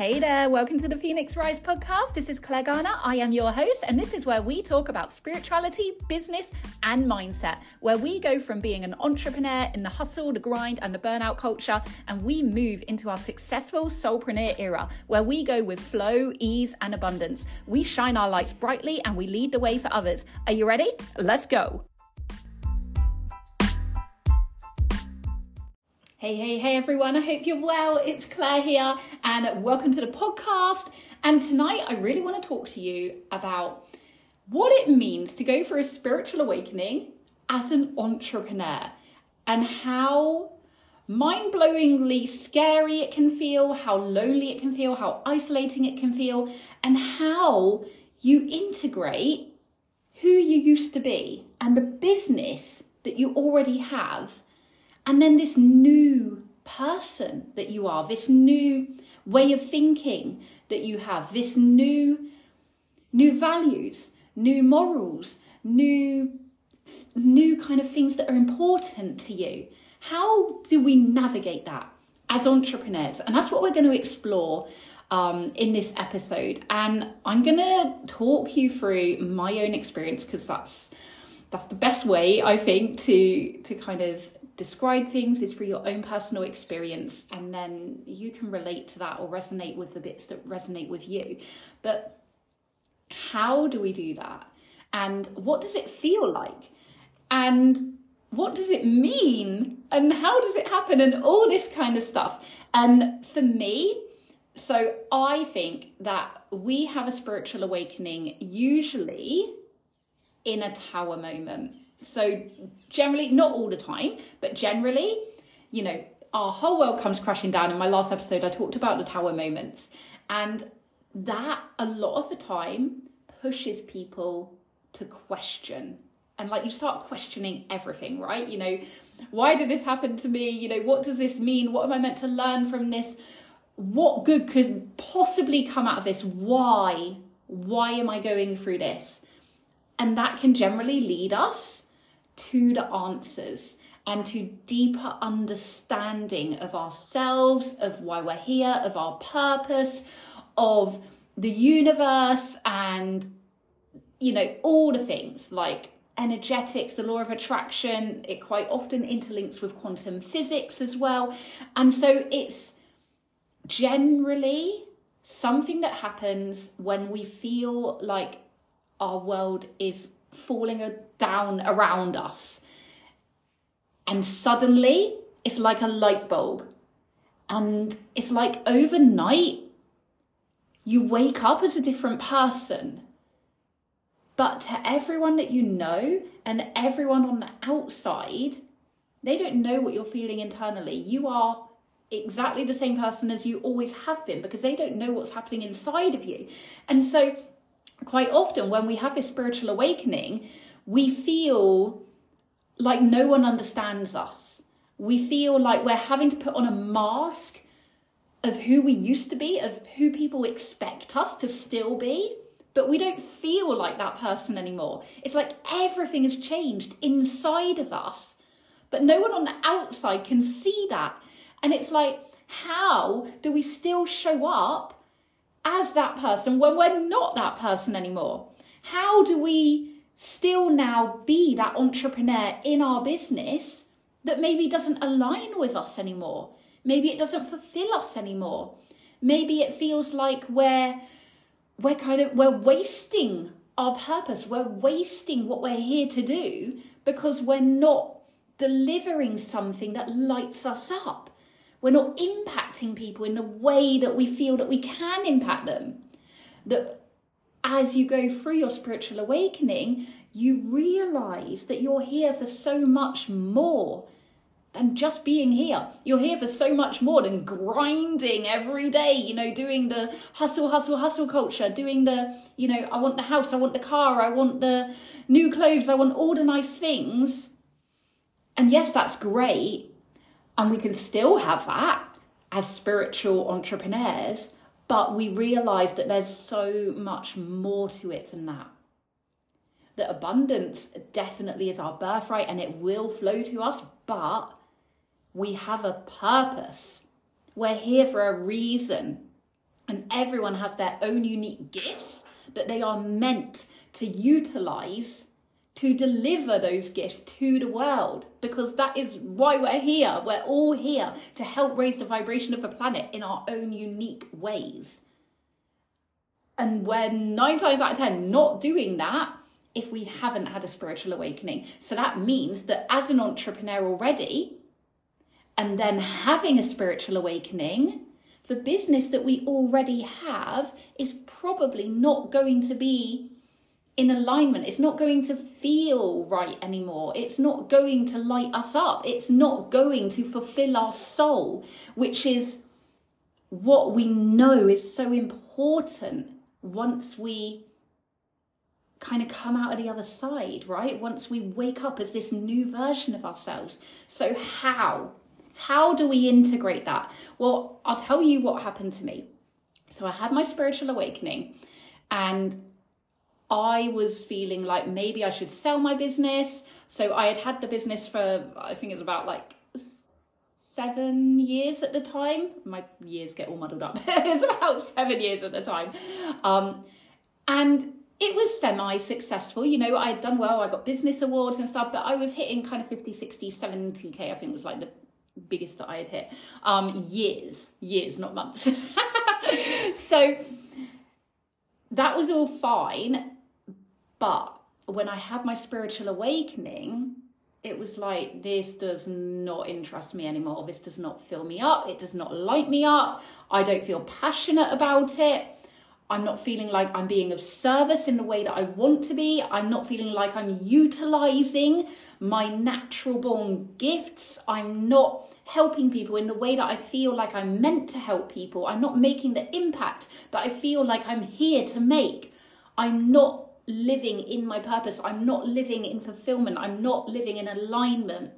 Hey there, welcome to the Phoenix Rise podcast. This is Claire Garner. I am your host, and this is where we talk about spirituality, business, and mindset, where we go from being an entrepreneur in the hustle, the grind, and the burnout culture, and we move into our successful soulpreneur era, where we go with flow, ease, and abundance. We shine our lights brightly and we lead the way for others. Are you ready? Let's go. Hey, hey, hey, everyone. I hope you're well. It's Claire here, and welcome to the podcast. And tonight, I really want to talk to you about what it means to go through a spiritual awakening as an entrepreneur and how mind blowingly scary it can feel, how lonely it can feel, how isolating it can feel, and how you integrate who you used to be and the business that you already have and then this new person that you are, this new way of thinking that you have, this new new values, new morals, new new kind of things that are important to you. How do we navigate that as entrepreneurs? And that's what we're going to explore um, in this episode. And I'm going to talk you through my own experience because that's that's the best way I think to to kind of describe things is through your own personal experience and then you can relate to that or resonate with the bits that resonate with you. But how do we do that? And what does it feel like? And what does it mean? And how does it happen? And all this kind of stuff. And for me so i think that we have a spiritual awakening usually in a tower moment so, generally, not all the time, but generally, you know, our whole world comes crashing down. In my last episode, I talked about the tower moments, and that a lot of the time pushes people to question. And like you start questioning everything, right? You know, why did this happen to me? You know, what does this mean? What am I meant to learn from this? What good could possibly come out of this? Why? Why am I going through this? And that can generally lead us to the answers and to deeper understanding of ourselves, of why we're here, of our purpose, of the universe, and you know, all the things like energetics, the law of attraction. It quite often interlinks with quantum physics as well. And so it's generally something that happens when we feel like our world is falling down around us. And suddenly it's like a light bulb. And it's like overnight, you wake up as a different person. But to everyone that you know and everyone on the outside, they don't know what you're feeling internally. You are exactly the same person as you always have been because they don't know what's happening inside of you. And so quite often when we have this spiritual awakening, we feel like no one understands us. We feel like we're having to put on a mask of who we used to be, of who people expect us to still be, but we don't feel like that person anymore. It's like everything has changed inside of us, but no one on the outside can see that. And it's like, how do we still show up as that person when we're not that person anymore? How do we still now be that entrepreneur in our business that maybe doesn't align with us anymore? Maybe it doesn't fulfill us anymore. Maybe it feels like we're we're kind of we're wasting our purpose. We're wasting what we're here to do because we're not delivering something that lights us up. We're not impacting people in the way that we feel that we can impact them. That as you go through your spiritual awakening, you realize that you're here for so much more than just being here. You're here for so much more than grinding every day, you know, doing the hustle, hustle, hustle culture, doing the, you know, I want the house, I want the car, I want the new clothes, I want all the nice things. And yes, that's great. And we can still have that as spiritual entrepreneurs, but we realize that there's so much more to it than that. That abundance definitely is our birthright and it will flow to us, but we have a purpose. We're here for a reason. And everyone has their own unique gifts that they are meant to utilize to deliver those gifts to the world because that is why we're here. We're all here to help raise the vibration of the planet in our own unique ways. And we're nine times out of ten not doing that if we haven't had a spiritual awakening. So that means that as an entrepreneur already, and then having a spiritual awakening, the business that we already have is probably not going to be in alignment. It's not going to feel right anymore. It's not going to light us up. It's not going to fulfill our soul, which is what we know is so important once we kind of come out of the other side, right? Once we wake up as this new version of ourselves. So, how? How do we integrate that? Well, I'll tell you what happened to me. So, I had my spiritual awakening and I was feeling like maybe I should sell my business. So, I had had the business for, I think it was about like seven years at the time. My years get all muddled up. it's about seven years at the time. Um, and it was semi successful. You know, I had done well. I got business awards and stuff, but I was hitting kind of 50, 60, 70K, I think was like the biggest that I had hit. Um, years, years, not months. so that was all fine. But when I had my spiritual awakening, it was like this does not interest me anymore. This does not fill me up. It does not light me up. I don't feel passionate about it. I'm not feeling like i'm being of service in the way that i want to be. I'm not feeling like i'm utilizing my natural born gifts. I'm not helping people in the way that i feel like i'm meant to help people. I'm not making the impact that i feel like i'm here to make. I'm not living in my purpose. I'm not living in fulfillment. I'm not living in alignment.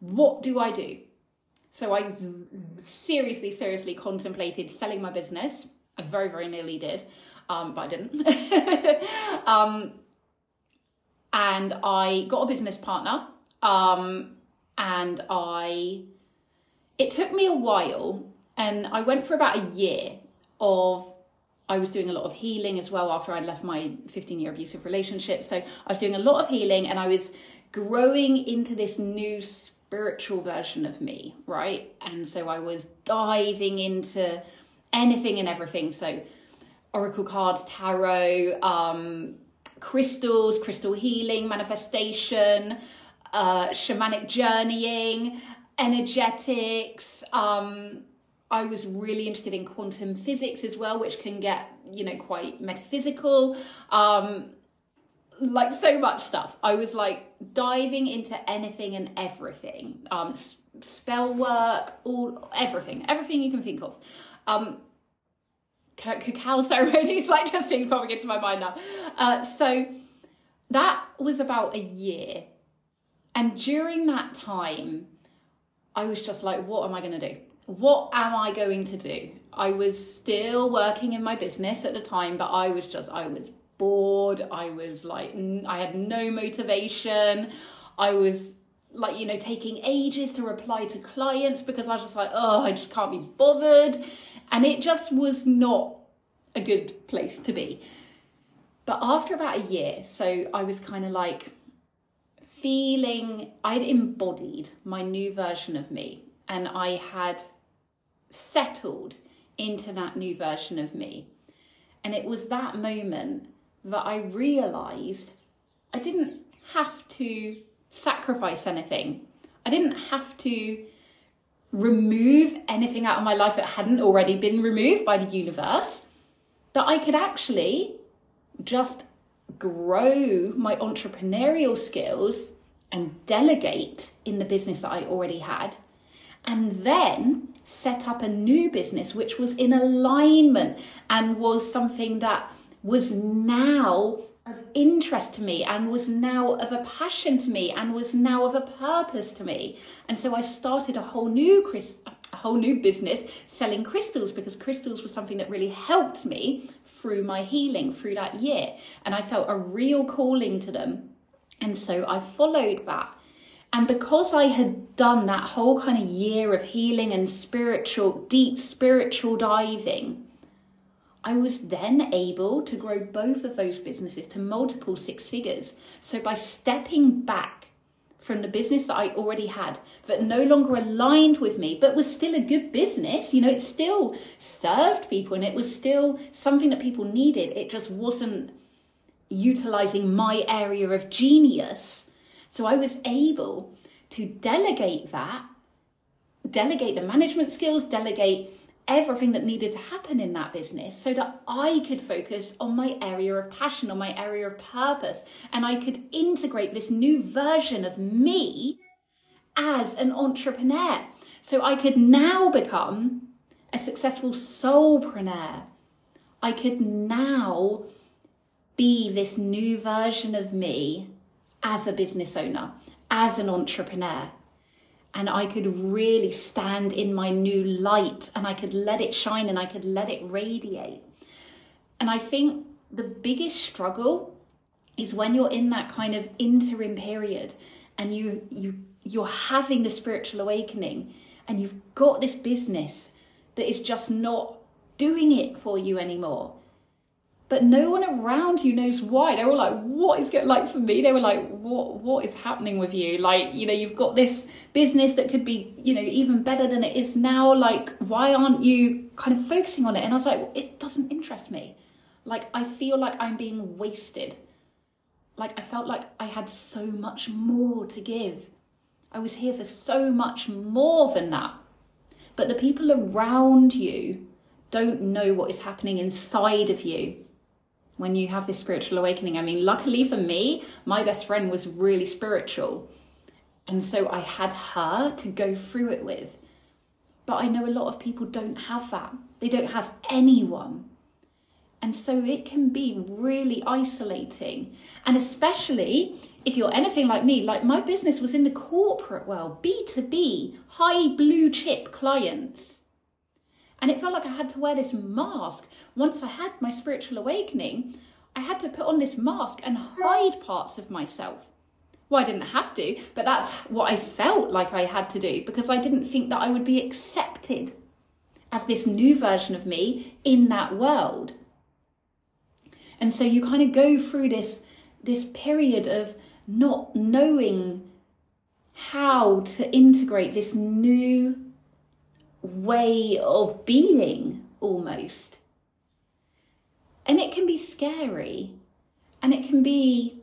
What do I do? So I seriously, seriously contemplated selling my business. I very, very nearly did, um, but I didn't. um, and I got a business partner. Um, and I, it took me a while, and I went for about a year of I was doing a lot of healing as well after I'd left my 15 year abusive relationship. So I was doing a lot of healing and I was growing into this new spiritual version of me, right? And so I was diving into anything and everything. So oracle cards, tarot, um, crystals, crystal healing, manifestation, uh, shamanic journeying, energetics, um, I was really interested in quantum physics as well, which can get, you know, quite metaphysical. Um, like so much stuff. I was like diving into anything and everything. Um, spell work, all everything, everything you can think of. Um, cacao ceremonies, like just seeing popping into my mind now. Uh, so that was about a year, and during that time, I was just like, what am I going to do? What am I going to do? I was still working in my business at the time, but I was just, I was bored. I was like, I had no motivation. I was like, you know, taking ages to reply to clients because I was just like, oh, I just can't be bothered. And it just was not a good place to be. But after about a year, so I was kind of like feeling, I'd embodied my new version of me and I had settled into that new version of me. And it was that moment that I realized I didn't have to sacrifice anything. I didn't have to remove anything out of my life that hadn't already been removed by the universe. That I could actually just grow my entrepreneurial skills and delegate in the business that I already had. And then set up a new business which was in alignment and was something that was now of interest to me and was now of a passion to me and was now of a purpose to me. And so I started a whole new a whole new business selling crystals because crystals was something that really helped me through my healing through that year and I felt a real calling to them. And so I followed that. And because I had done that whole kind of year of healing and spiritual, deep spiritual diving, I was then able to grow both of those businesses to multiple six figures. So by stepping back from the business that I already had that no longer aligned with me, but was still a good business, you know, it still served people and it was still something that people needed. It just wasn't utilizing my area of genius. So I was able to delegate that, delegate the management skills, delegate everything that needed to happen in that business so that I could focus on my area of passion, on my area of purpose, and I could integrate this new version of me as an entrepreneur. So I could now become a successful soulpreneur. I could now be this new version of me as a business owner, as an entrepreneur and I could really stand in my new light and I could let it shine and I could let it radiate. And I think the biggest struggle is when you're in that kind of interim period and you you you're having the spiritual awakening and you've got this business that is just not doing it for you anymore but no one around you knows why. They were like, what is going like for me? They were like, what what is happening with you? Like, you know, you've got this business that could be, you know, even better than it is now. Like, why aren't you kind of focusing on it? And I was like, it doesn't interest me. Like, I feel like I'm being wasted. Like, I felt like I had so much more to give. I was here for so much more than that. But the people around you don't know what is happening inside of you when you have this spiritual awakening. I mean, luckily for me, my best friend was really spiritual. And so I had her to go through it with. But I know a lot of people don't have that. They don't have anyone. And so it can be really isolating. And especially if you're anything like me, like my business was in the corporate world, B2B, high blue chip clients. And it felt like I had to wear this mask. Once I had my spiritual awakening, I had to put on this mask and hide parts of myself. Well, I didn't have to, but that's what I felt like I had to do because I didn't think that I would be accepted as this new version of me in that world. And so you kind of go through this this period of not knowing how to integrate this new way of being almost. And it can be scary and it can be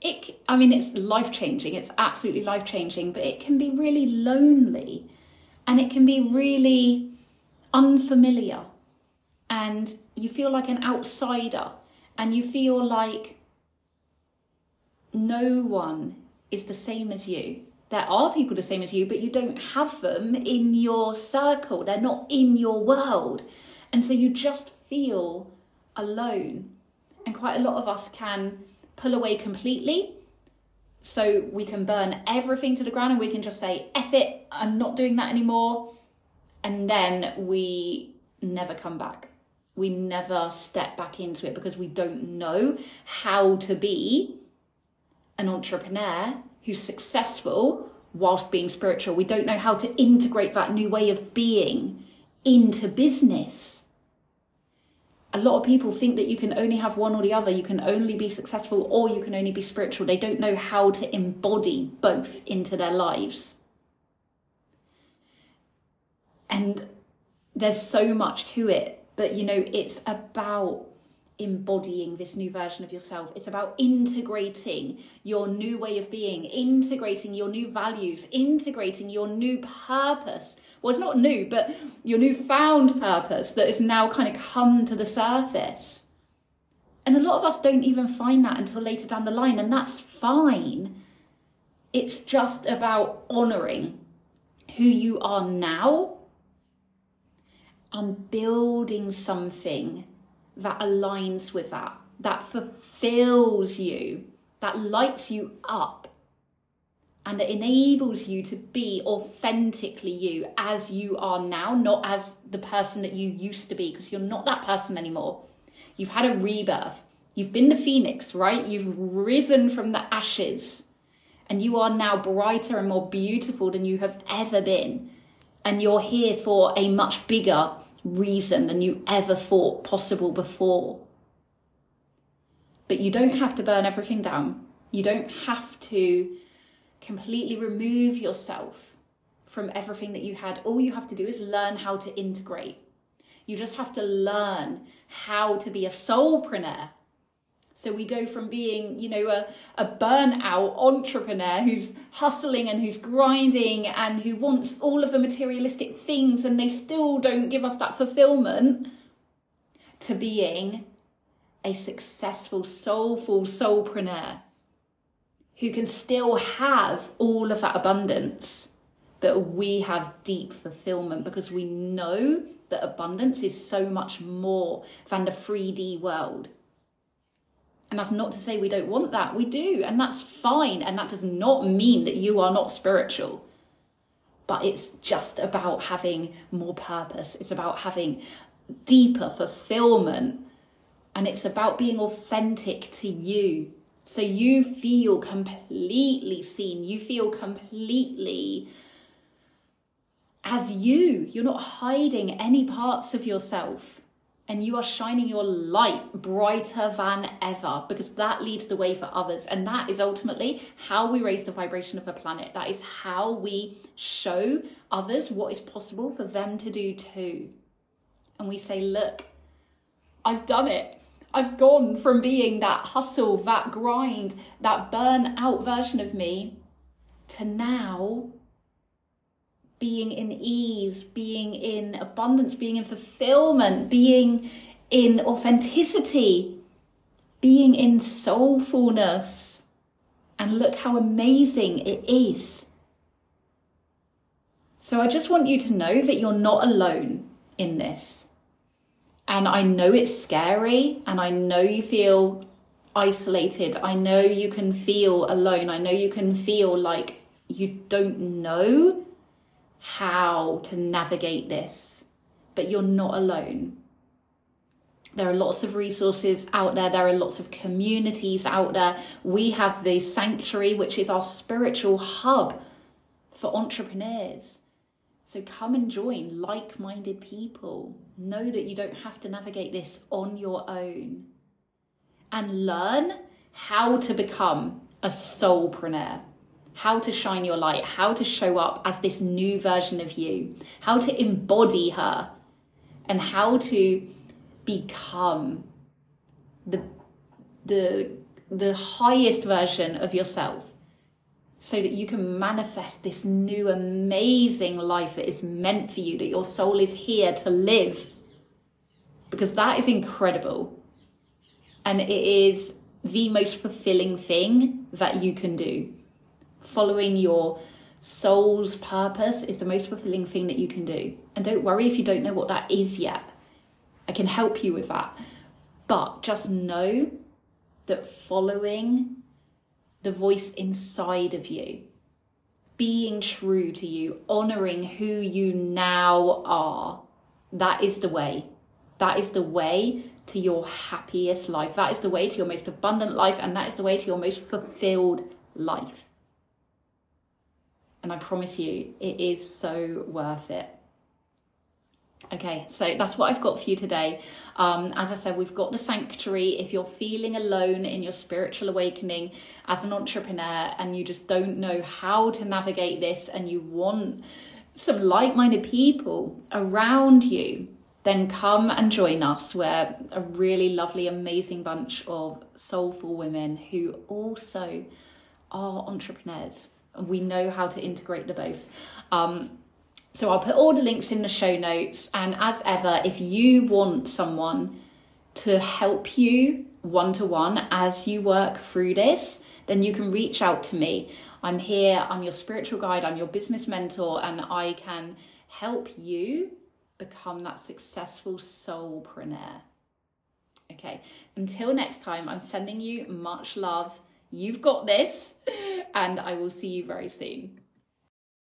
it I mean it's life changing, it's absolutely life changing, but it can be really lonely and it can be really unfamiliar and you feel like an outsider and you feel like no one is the same as you there are people the same as you, but you don't have them in your circle. They're not in your world. And so you just feel alone. And quite a lot of us can pull away completely. So we can burn everything to the ground and we can just say, F it, I'm not doing that anymore. And then we never come back. We never step back into it because we don't know how to be an entrepreneur who's successful whilst being spiritual. We don't know how to integrate that new way of being into business. A lot of people think that you can only have one or the other. You can only be successful or you can only be spiritual. They don't know how to embody both into their lives. And there's so much to it, but you know, it's about embodying this new version of yourself. It's about integrating your new way of being, integrating your new values, integrating your new purpose. Well, it's not new, but your new found purpose that has now kind of come to the surface. And a lot of us don't even find that until later down the line, and that's fine. It's just about honoring who you are now and building something that aligns with that, that fulfills you, that lights you up, and that enables you to be authentically you as you are now, not as the person that you used to be, because you're not that person anymore. You've had a rebirth. You've been the phoenix, right? You've risen from the ashes and you are now brighter and more beautiful than you have ever been. And you're here for a much bigger reason than you ever thought possible before. But you don't have to burn everything down. You don't have to completely remove yourself from everything that you had. All you have to do is learn how to integrate. You just have to learn how to be a soulpreneur. So we go from being, you know, a, a burnout entrepreneur who's hustling and who's grinding and who wants all of the materialistic things and they still don't give us that fulfillment to being a successful, soulful soulpreneur who can still have all of that abundance, but we have deep fulfillment because we know that abundance is so much more than the 3D world. And that's not to say we don't want that. We do, and that's fine. And that does not mean that you are not spiritual. But it's just about having more purpose. It's about having deeper fulfillment. And it's about being authentic to you. So you feel completely seen. You feel completely as you. You're not hiding any parts of yourself and you are shining your light brighter than ever because that leads the way for others. And that is ultimately how we raise the vibration of the planet. That is how we show others what is possible for them to do too. And we say, look, I've done it. I've gone from being that hustle, that grind, that burn out version of me to now being in ease, being in abundance, being in fulfillment, being in authenticity, being in soulfulness. And look how amazing it is. So I just want you to know that you're not alone in this. And I know it's scary and I know you feel isolated. I know you can feel alone. I know you can feel like you don't know how to navigate this, but you're not alone. There are lots of resources out there. There are lots of communities out there. We have the sanctuary, which is our spiritual hub for entrepreneurs. So come and join like minded people. Know that you don't have to navigate this on your own. And learn how to become a soulpreneur how to shine your light, how to show up as this new version of you, how to embody her, and how to become the the the highest version of yourself so that you can manifest this new amazing life that is meant for you that your soul is here to live. Because that is incredible. And it is the most fulfilling thing that you can do following your soul's purpose is the most fulfilling thing that you can do. And don't worry if you don't know what that is yet. I can help you with that. But just know that following the voice inside of you, being true to you, honoring who you now are, that is the way. That is the way to your happiest life. That is the way to your most abundant life, and that is the way to your most fulfilled life. And I promise you, it is so worth it. Okay, so that's what I've got for you today. Um, as I said, we've got the sanctuary. If you're feeling alone in your spiritual awakening as an entrepreneur and you just don't know how to navigate this and you want some like minded people around you, then come and join us. We're a really lovely, amazing bunch of soulful women who also are entrepreneurs we know how to integrate the both. Um, so I'll put all the links in the show notes. And as ever, if you want someone to help you one to one as you work through this, then you can reach out to me. I'm here, I'm your spiritual guide, I'm your business mentor, and I can help you become that successful soulpreneur. Okay, until next time, I'm sending you much love You've got this, and I will see you very soon.